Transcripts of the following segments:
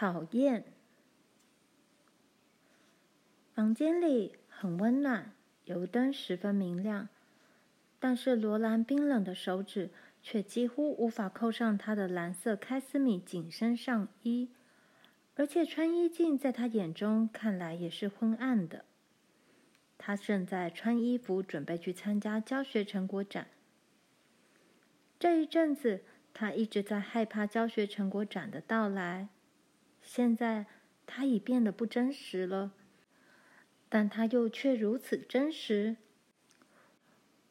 考验。房间里很温暖，油灯十分明亮，但是罗兰冰冷的手指却几乎无法扣上她的蓝色开司米紧身上衣，而且穿衣镜在他眼中看来也是昏暗的。他正在穿衣服，准备去参加教学成果展。这一阵子，他一直在害怕教学成果展的到来。现在，他已变得不真实了，但他又却如此真实。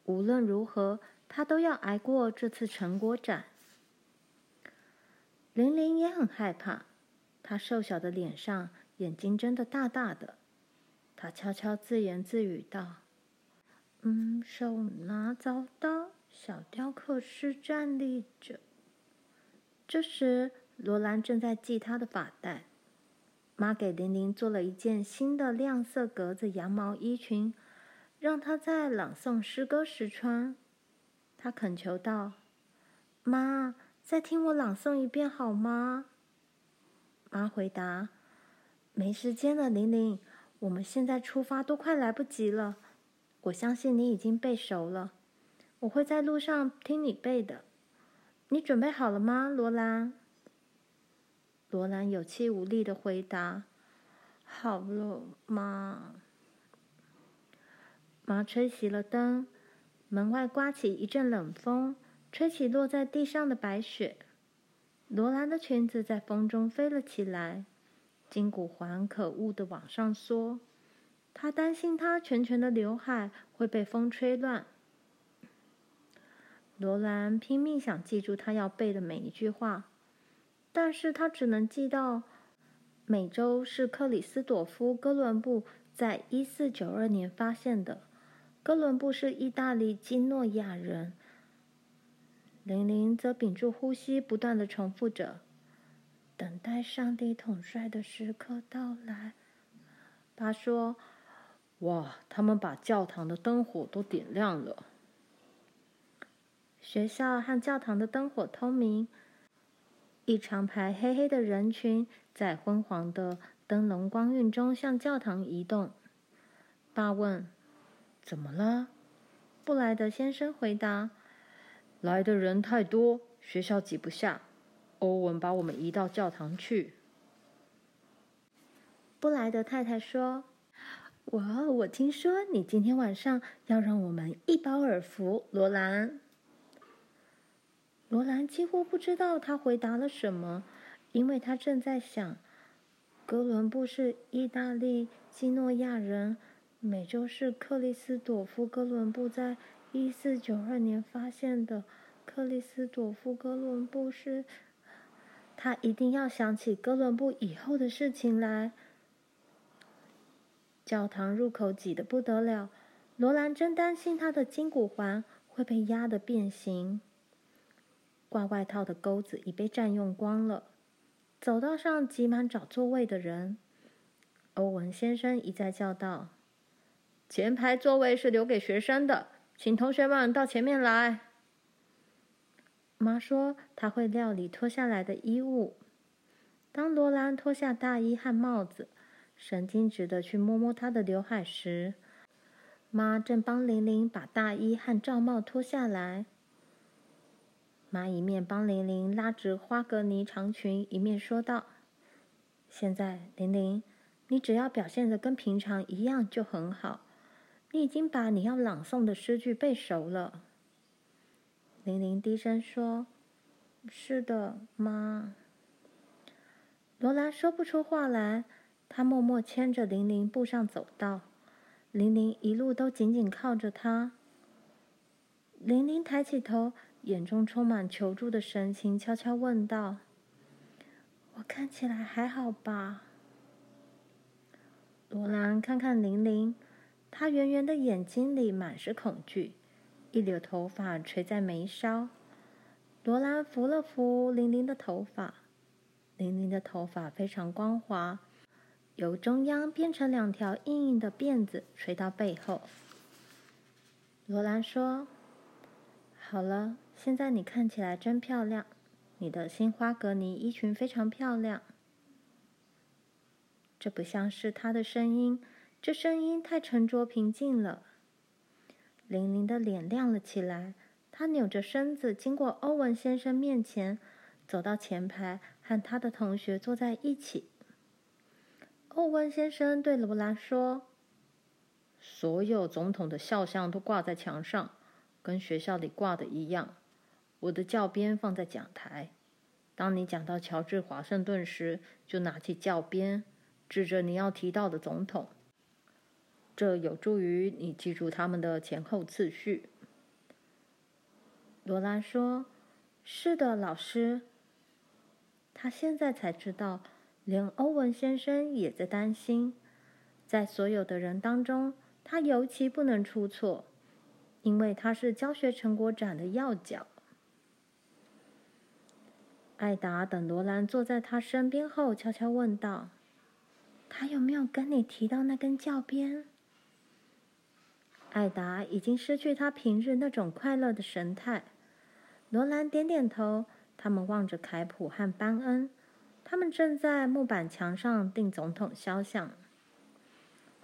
无论如何，他都要挨过这次成果展。玲玲也很害怕，她瘦小的脸上眼睛睁得大大的。她悄悄自言自语道：“嗯，手拿凿刀。”小雕刻师站立着。这时，罗兰正在系她的发带。妈给玲玲做了一件新的亮色格子羊毛衣裙，让她在朗诵诗歌时穿。她恳求道：“妈，再听我朗诵一遍好吗？”妈回答：“没时间了，玲玲，我们现在出发都快来不及了。我相信你已经背熟了。”我会在路上听你背的，你准备好了吗，罗兰？罗兰有气无力的回答：“好了，妈。”妈吹熄了灯，门外刮起一阵冷风，吹起落在地上的白雪。罗兰的裙子在风中飞了起来，筋骨环可恶的往上缩，她担心她卷卷的刘海会被风吹乱。罗兰拼命想记住他要背的每一句话，但是他只能记到：美洲是克里斯朵夫·哥伦布在一四九二年发现的。哥伦布是意大利基诺亚人。玲玲则屏住呼吸，不断地重复着：“等待上帝统帅的时刻到来。”他说：“哇，他们把教堂的灯火都点亮了。”学校和教堂的灯火通明，一长排黑黑的人群在昏黄的灯笼光晕中向教堂移动。爸问：“怎么了？”布莱德先生回答：“来的人太多，学校挤不下。欧文把我们移到教堂去。”布莱德太太说：“哇，我听说你今天晚上要让我们一饱耳福，罗兰。”罗兰几乎不知道他回答了什么，因为他正在想：哥伦布是意大利基诺亚人，美洲是克里斯朵夫·哥伦布在一四九二年发现的。克里斯朵夫·哥伦布是……他一定要想起哥伦布以后的事情来。教堂入口挤得不得了，罗兰真担心他的筋骨环会被压得变形。挂外套的钩子已被占用光了，走道上挤满找座位的人。欧文先生一再叫道：“前排座位是留给学生的，请同学们到前面来。”妈说她会料理脱下来的衣物。当罗兰脱下大衣和帽子，神经质地去摸摸她的刘海时，妈正帮玲玲把大衣和罩帽脱下来。妈一面帮玲玲拉直花格呢长裙，一面说道：“现在，玲玲，你只要表现的跟平常一样就很好。你已经把你要朗诵的诗句背熟了。”玲玲低声说：“是的，妈。”罗兰说不出话来，她默默牵着玲玲步上走道，玲玲一路都紧紧靠着她。玲玲抬起头。眼中充满求助的神情，悄悄问道：“我看起来还好吧？”罗兰看看玲玲，她圆圆的眼睛里满是恐惧，一缕头发垂在眉梢。罗兰抚了抚玲玲的头发，玲玲的头发非常光滑，由中央编成两条硬硬的辫子，垂到背后。罗兰说：“好了。”现在你看起来真漂亮，你的新花格呢衣裙非常漂亮。这不像是他的声音，这声音太沉着平静了。玲玲的脸亮了起来，她扭着身子经过欧文先生面前，走到前排，和他的同学坐在一起。欧文先生对罗兰说：“所有总统的肖像都挂在墙上，跟学校里挂的一样。我的教鞭放在讲台。当你讲到乔治华盛顿时，就拿起教鞭，指着你要提到的总统。”这有助于你记住他们的前后次序。罗兰说：“是的，老师。”他现在才知道，连欧文先生也在担心。在所有的人当中，他尤其不能出错，因为他是教学成果展的要角。艾达等罗兰坐在他身边后，悄悄问道：“他有没有跟你提到那根教鞭？”艾达已经失去他平日那种快乐的神态。罗兰点点头，他们望着凯普和班恩，他们正在木板墙上钉总统肖像。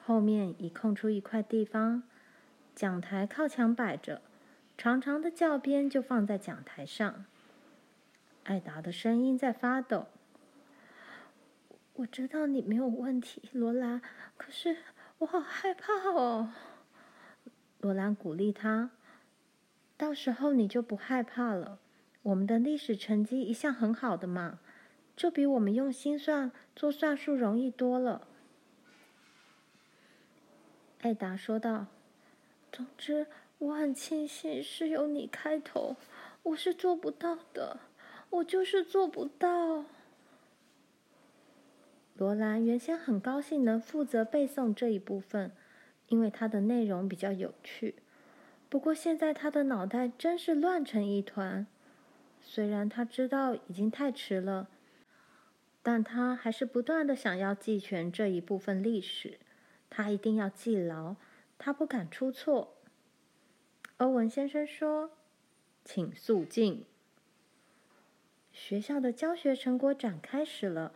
后面已空出一块地方，讲台靠墙摆着，长长的教鞭就放在讲台上。艾达的声音在发抖：“我知道你没有问题，罗兰，可是我好害怕哦。”罗兰鼓励他：“到时候你就不害怕了。我们的历史成绩一向很好的嘛，这比我们用心算做算术容易多了。”艾达说道：“总之，我很庆幸是由你开头，我是做不到的，我就是做不到。”罗兰原先很高兴能负责背诵这一部分。因为它的内容比较有趣，不过现在他的脑袋真是乱成一团。虽然他知道已经太迟了，但他还是不断的想要记全这一部分历史。他一定要记牢，他不敢出错。欧文先生说：“请肃静。”学校的教学成果展开始了。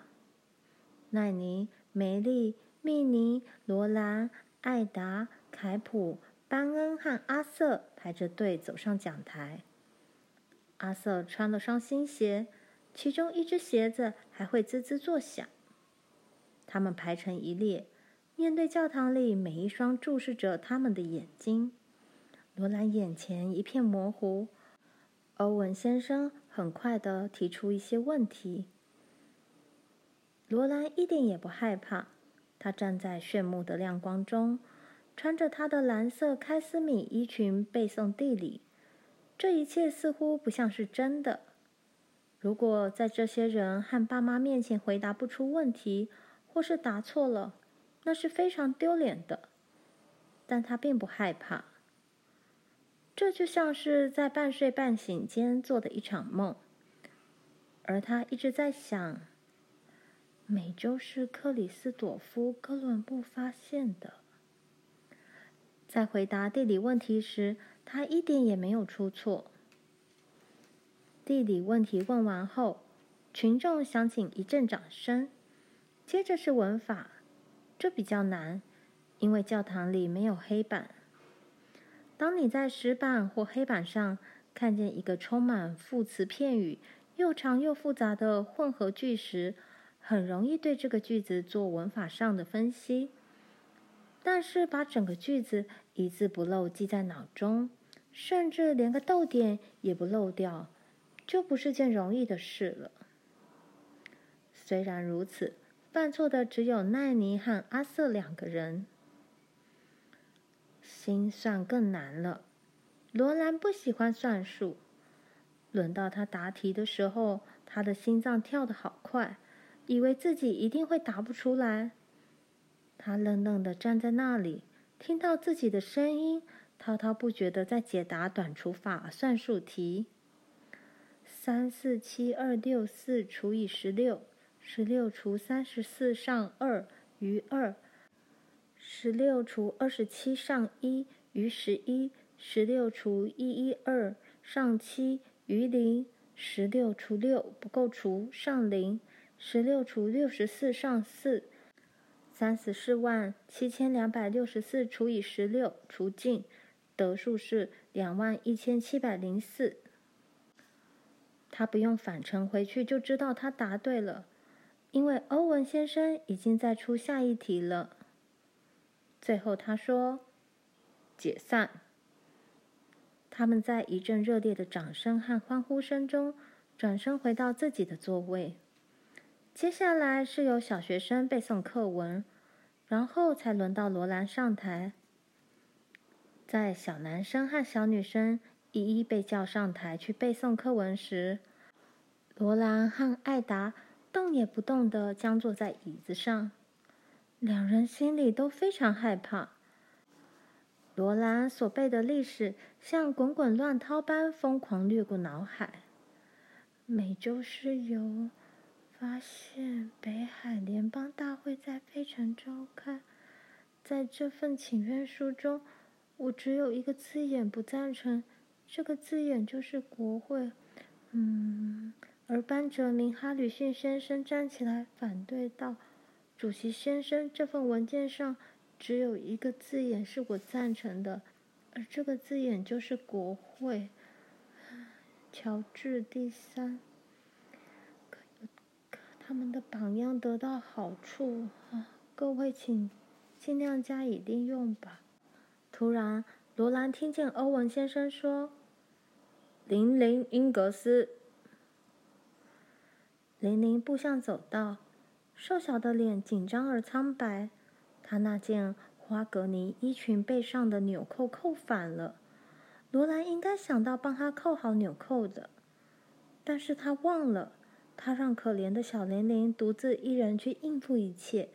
奈尼、梅丽、密尼、罗兰。艾达、凯普、班恩和阿瑟排着队走上讲台。阿瑟穿了双新鞋，其中一只鞋子还会滋滋作响。他们排成一列，面对教堂里每一双注视着他们的眼睛。罗兰眼前一片模糊。欧文先生很快的提出一些问题。罗兰一点也不害怕。他站在炫目的亮光中，穿着他的蓝色开司米衣裙背诵地理。这一切似乎不像是真的。如果在这些人和爸妈面前回答不出问题，或是答错了，那是非常丢脸的。但他并不害怕。这就像是在半睡半醒间做的一场梦。而他一直在想。美洲是克里斯朵夫·哥伦布发现的。在回答地理问题时，他一点也没有出错。地理问题问完后，群众响起一阵掌声。接着是文法，这比较难，因为教堂里没有黑板。当你在石板或黑板上看见一个充满副词片语、又长又复杂的混合句时，很容易对这个句子做文法上的分析，但是把整个句子一字不漏记在脑中，甚至连个逗点也不漏掉，就不是件容易的事了。虽然如此，犯错的只有奈尼和阿瑟两个人。心算更难了。罗兰不喜欢算术，轮到他答题的时候，他的心脏跳得好快。以为自己一定会答不出来，他愣愣的站在那里，听到自己的声音，滔滔不绝的在解答短除法算术题：三四七二六四除以十六，十六除三十四上二余二，十六除二十七上一余十一，十六除一一二上七余零，十六除六不够除上零。十六除六十四上四，三十四万七千两百六十四除以十六除尽，得数是两万一千七百零四。他不用返程回去就知道他答对了，因为欧文先生已经在出下一题了。最后他说：“解散。”他们在一阵热烈的掌声和欢呼声中转身回到自己的座位。接下来是由小学生背诵课文，然后才轮到罗兰上台。在小男生和小女生一一被叫上台去背诵课文时，罗兰和艾达动也不动地僵坐在椅子上，两人心里都非常害怕。罗兰所背的历史像滚滚乱涛般疯狂掠过脑海。美洲是由。发现北海联邦大会在费城召开。在这份请愿书中，我只有一个字眼不赞成，这个字眼就是国会。嗯，而班哲明·哈吕逊先生站起来反对道：“主席先生，这份文件上只有一个字眼是我赞成的，而这个字眼就是国会。”乔治第三。他们的榜样得到好处啊！各位，请尽量加以利用吧。突然，罗兰听见欧文先生说：“林林·英格斯。”林林步向走道，瘦小的脸紧张而苍白。他那件花格呢衣裙背上的纽扣扣反了。罗兰应该想到帮他扣好纽扣的，但是他忘了。他让可怜的小玲玲独自一人去应付一切。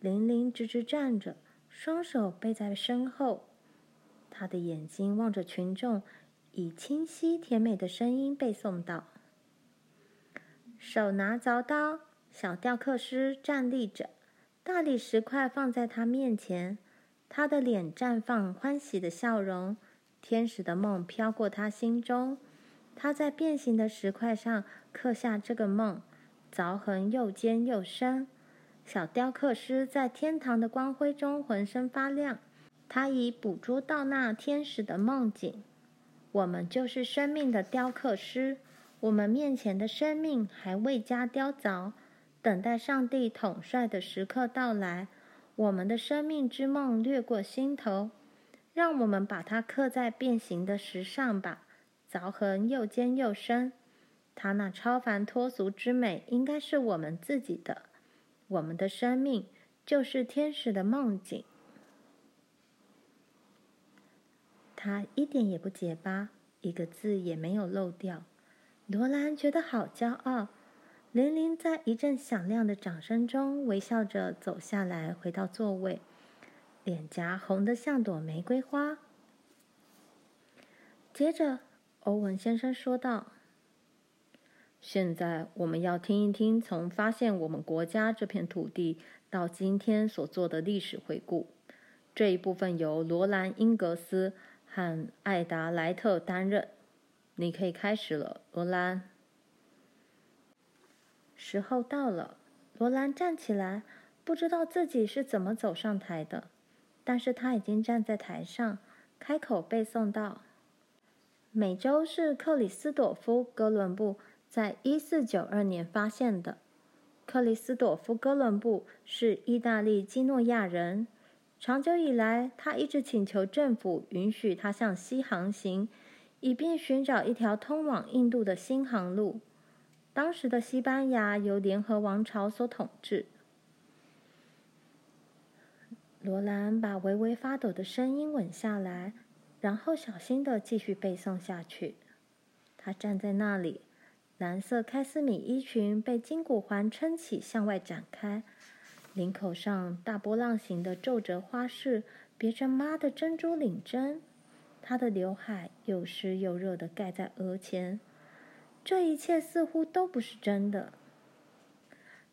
玲玲直直站着，双手背在身后，她的眼睛望着群众，以清晰甜美的声音背诵道：“手拿凿刀，小雕刻师站立着，大理石块放在他面前，他的脸绽放欢喜的笑容，天使的梦飘过他心中。”他在变形的石块上刻下这个梦，凿痕又尖又深。小雕刻师在天堂的光辉中浑身发亮。他已捕捉到那天使的梦境。我们就是生命的雕刻师。我们面前的生命还未加雕凿，等待上帝统帅的时刻到来。我们的生命之梦掠过心头，让我们把它刻在变形的石上吧。凿痕又尖又深，它那超凡脱俗之美，应该是我们自己的。我们的生命就是天使的梦境。他一点也不结巴，一个字也没有漏掉。罗兰觉得好骄傲。玲玲在一阵响亮的掌声中微笑着走下来，回到座位，脸颊红得像朵玫瑰花。接着。欧文先生说道：“现在我们要听一听从发现我们国家这片土地到今天所做的历史回顾。这一部分由罗兰·英格斯和艾达·莱特担任。你可以开始了，罗兰。”时候到了，罗兰站起来，不知道自己是怎么走上台的，但是他已经站在台上，开口背诵道。美洲是克里斯朵夫·哥伦布在一四九二年发现的。克里斯朵夫·哥伦布是意大利基诺亚人。长久以来，他一直请求政府允许他向西航行，以便寻找一条通往印度的新航路。当时的西班牙由联合王朝所统治。罗兰把微微发抖的声音稳下来。然后小心地继续背诵下去。他站在那里，蓝色开司米衣裙被金骨环撑起向外展开，领口上大波浪形的皱褶花饰别着妈的珍珠领针。他的刘海又湿又热地盖在额前。这一切似乎都不是真的。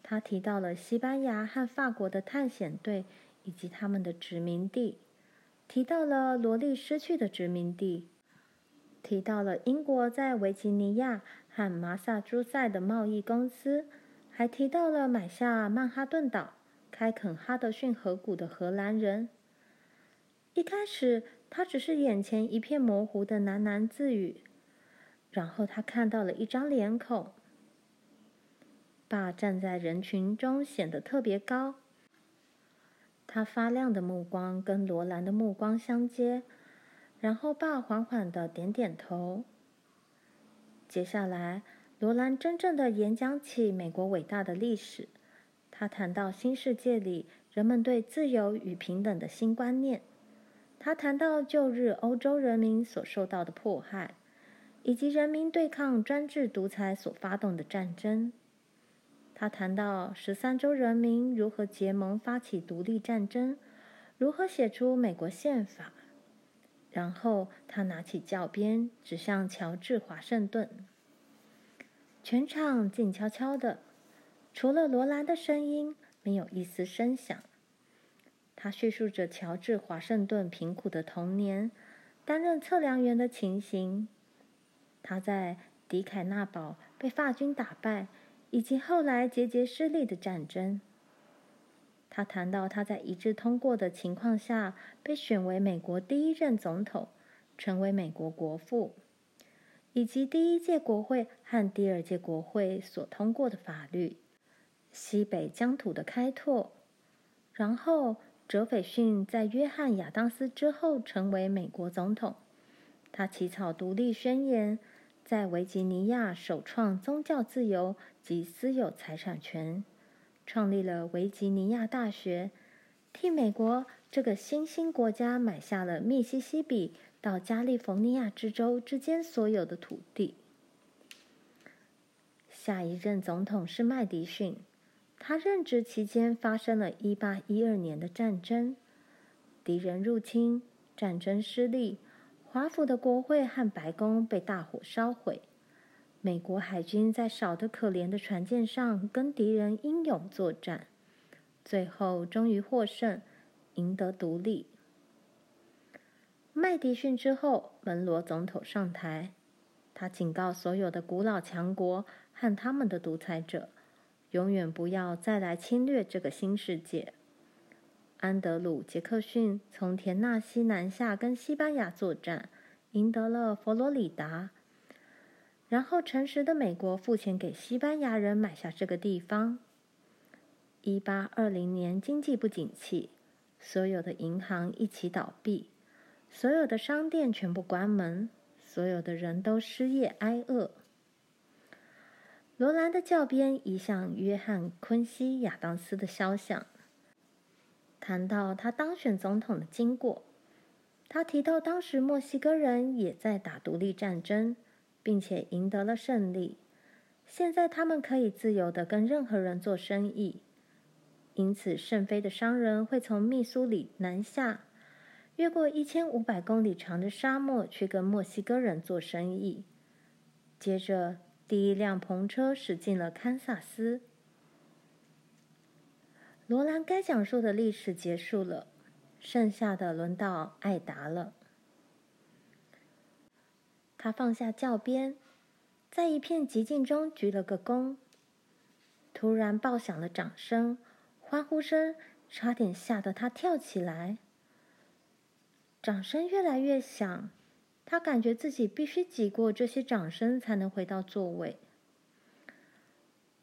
他提到了西班牙和法国的探险队以及他们的殖民地。提到了罗莉失去的殖民地，提到了英国在维吉尼亚和马萨诸塞的贸易公司，还提到了买下曼哈顿岛、开垦哈德逊河谷的荷兰人。一开始，他只是眼前一片模糊的喃喃自语，然后他看到了一张脸孔。爸站在人群中，显得特别高。他发亮的目光跟罗兰的目光相接，然后爸缓缓的点点头。接下来，罗兰真正的演讲起美国伟大的历史。他谈到新世界里人们对自由与平等的新观念。他谈到旧日欧洲人民所受到的迫害，以及人民对抗专制独裁所发动的战争。他谈到十三州人民如何结盟发起独立战争，如何写出美国宪法。然后他拿起教鞭，指向乔治华盛顿。全场静悄悄的，除了罗兰的声音，没有一丝声响。他叙述着乔治华盛顿贫苦的童年，担任测量员的情形。他在迪凯纳堡被法军打败。以及后来节节失利的战争。他谈到他在一致通过的情况下被选为美国第一任总统，成为美国国父，以及第一届国会和第二届国会所通过的法律，西北疆土的开拓。然后，哲斐逊在约翰亚当斯之后成为美国总统，他起草独立宣言。在维吉尼亚首创宗教自由及私有财产权，创立了维吉尼亚大学，替美国这个新兴国家买下了密西西比到加利福尼亚之州之间所有的土地。下一任总统是麦迪逊，他任职期间发生了一八一二年的战争，敌人入侵，战争失利。华府的国会和白宫被大火烧毁，美国海军在少得可怜的船舰上跟敌人英勇作战，最后终于获胜，赢得独立。麦迪逊之后，门罗总统上台，他警告所有的古老强国和他们的独裁者，永远不要再来侵略这个新世界。安德鲁·杰克逊从田纳西南下，跟西班牙作战，赢得了佛罗里达。然后，诚实的美国付钱给西班牙人买下这个地方。一八二零年，经济不景气，所有的银行一起倒闭，所有的商店全部关门，所有的人都失业挨饿。罗兰的教鞭移向约翰·昆西亚当斯的肖像。谈到他当选总统的经过，他提到当时墨西哥人也在打独立战争，并且赢得了胜利。现在他们可以自由地跟任何人做生意，因此圣菲的商人会从密苏里南下，越过一千五百公里长的沙漠去跟墨西哥人做生意。接着，第一辆篷车驶进了堪萨斯。罗兰该讲述的历史结束了，剩下的轮到艾达了。他放下教鞭，在一片寂静中鞠了个躬。突然爆响了掌声、欢呼声，差点吓得他跳起来。掌声越来越响，他感觉自己必须挤过这些掌声才能回到座位。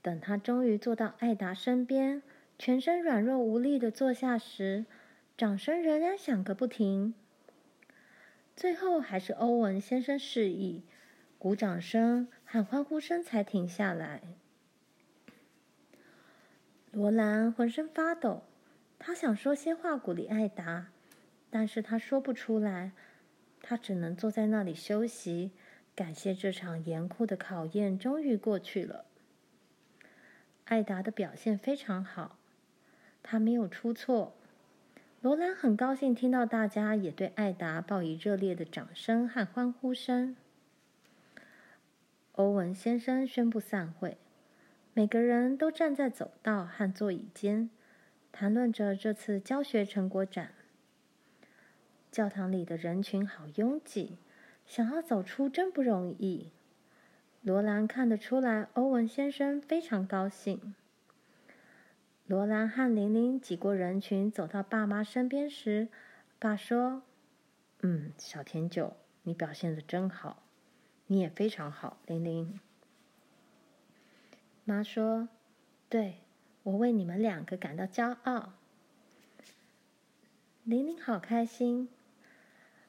等他终于坐到艾达身边。全身软弱无力的坐下时，掌声仍然响个不停。最后还是欧文先生示意，鼓掌声和欢呼声才停下来。罗兰浑身发抖，他想说些话鼓励艾达，但是他说不出来。他只能坐在那里休息，感谢这场严酷的考验终于过去了。艾达的表现非常好。他没有出错。罗兰很高兴听到大家也对艾达报以热烈的掌声和欢呼声。欧文先生宣布散会，每个人都站在走道和座椅间，谈论着这次教学成果展。教堂里的人群好拥挤，想要走出真不容易。罗兰看得出来，欧文先生非常高兴。罗兰和玲玲挤过人群，走到爸妈身边时，爸说：“嗯，小甜酒，你表现的真好，你也非常好，玲玲。”妈说：“对，我为你们两个感到骄傲。”玲玲好开心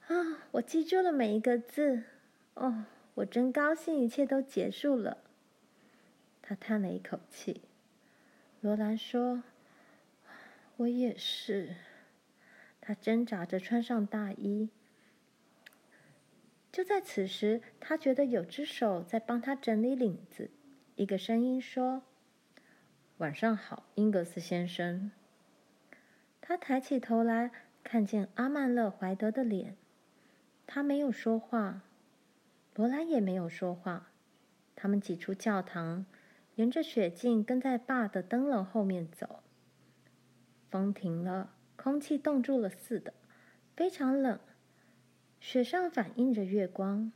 啊！我记住了每一个字。哦，我真高兴，一切都结束了。她叹了一口气。罗兰说：“我也是。”他挣扎着穿上大衣。就在此时，他觉得有只手在帮他整理领子。一个声音说：“晚上好，英格斯先生。”他抬起头来，看见阿曼勒怀德的脸。他没有说话，罗兰也没有说话。他们挤出教堂。沿着雪径跟在爸的灯笼后面走。风停了，空气冻住了似的，非常冷。雪上反映着月光。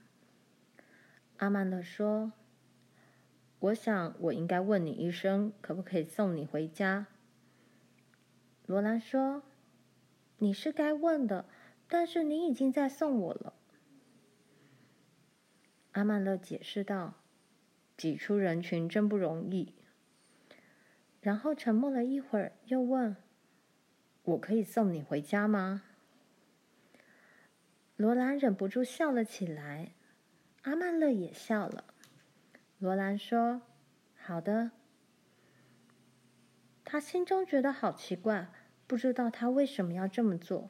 阿曼勒说：“我想我应该问你一声，可不可以送你回家？”罗兰说：“你是该问的，但是你已经在送我了。”阿曼勒解释道。挤出人群真不容易。然后沉默了一会儿，又问：“我可以送你回家吗？”罗兰忍不住笑了起来，阿曼勒也笑了。罗兰说：“好的。”他心中觉得好奇怪，不知道他为什么要这么做。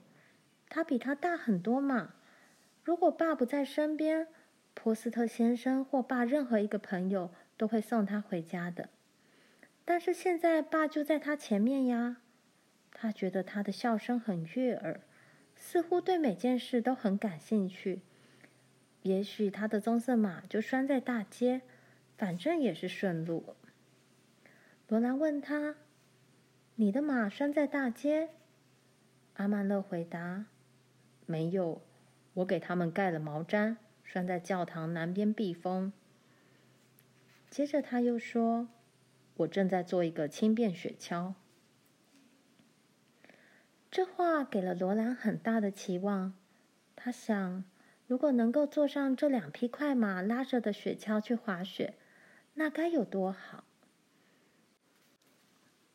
他比他大很多嘛。如果爸不在身边，波斯特先生或爸任何一个朋友都会送他回家的，但是现在爸就在他前面呀。他觉得他的笑声很悦耳，似乎对每件事都很感兴趣。也许他的棕色马就拴在大街，反正也是顺路。罗兰问他：“你的马拴在大街？”阿曼勒回答：“没有，我给他们盖了毛毡。”拴在教堂南边避风。接着他又说：“我正在做一个轻便雪橇。”这话给了罗兰很大的期望。他想，如果能够坐上这两匹快马拉着的雪橇去滑雪，那该有多好！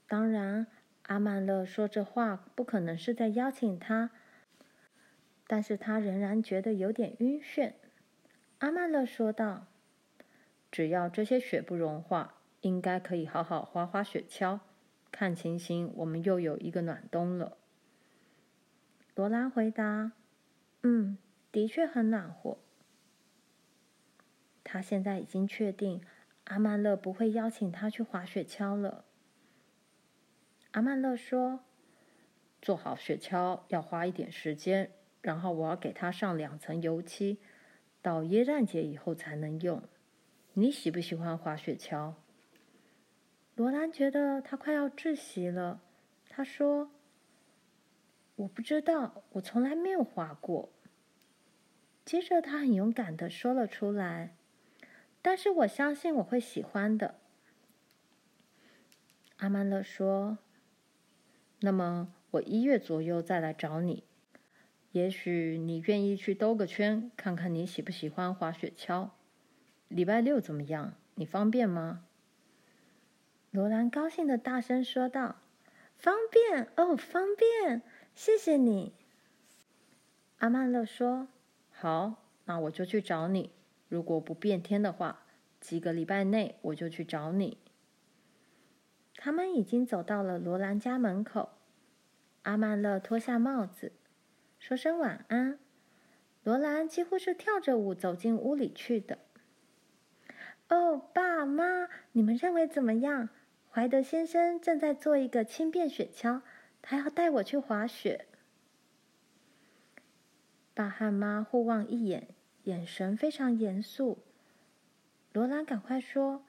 当然，阿曼勒说这话不可能是在邀请他，但是他仍然觉得有点晕眩。阿曼勒说道：“只要这些雪不融化，应该可以好好滑滑雪橇。看情形，我们又有一个暖冬了。”罗兰回答：“嗯，的确很暖和。”他现在已经确定，阿曼勒不会邀请他去滑雪橇了。阿曼勒说：“做好雪橇要花一点时间，然后我要给它上两层油漆。”到耶诞节以后才能用。你喜不喜欢滑雪橇？罗兰觉得他快要窒息了。他说：“我不知道，我从来没有滑过。”接着他很勇敢的说了出来：“但是我相信我会喜欢的。”阿曼勒说：“那么我一月左右再来找你。”也许你愿意去兜个圈，看看你喜不喜欢滑雪橇。礼拜六怎么样？你方便吗？罗兰高兴地大声说道：“方便哦，方便！谢谢你。”阿曼勒说：“好，那我就去找你。如果不变天的话，几个礼拜内我就去找你。”他们已经走到了罗兰家门口。阿曼勒脱下帽子。说声晚安，罗兰几乎是跳着舞走进屋里去的。哦，爸妈，你们认为怎么样？怀德先生正在做一个轻便雪橇，他要带我去滑雪。爸和妈互望一眼，眼神非常严肃。罗兰赶快说：“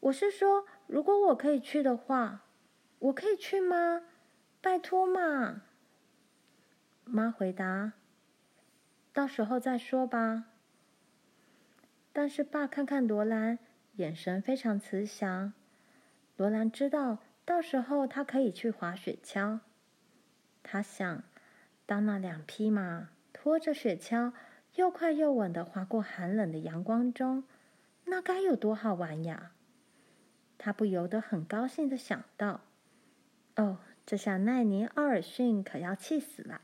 我是说，如果我可以去的话，我可以去吗？拜托嘛。”妈回答：“到时候再说吧。”但是爸看看罗兰，眼神非常慈祥。罗兰知道到时候他可以去滑雪橇。他想，当那两匹马拖着雪橇，又快又稳的滑过寒冷的阳光中，那该有多好玩呀！他不由得很高兴的想到：“哦，这下奈尼·奥尔逊可要气死了。”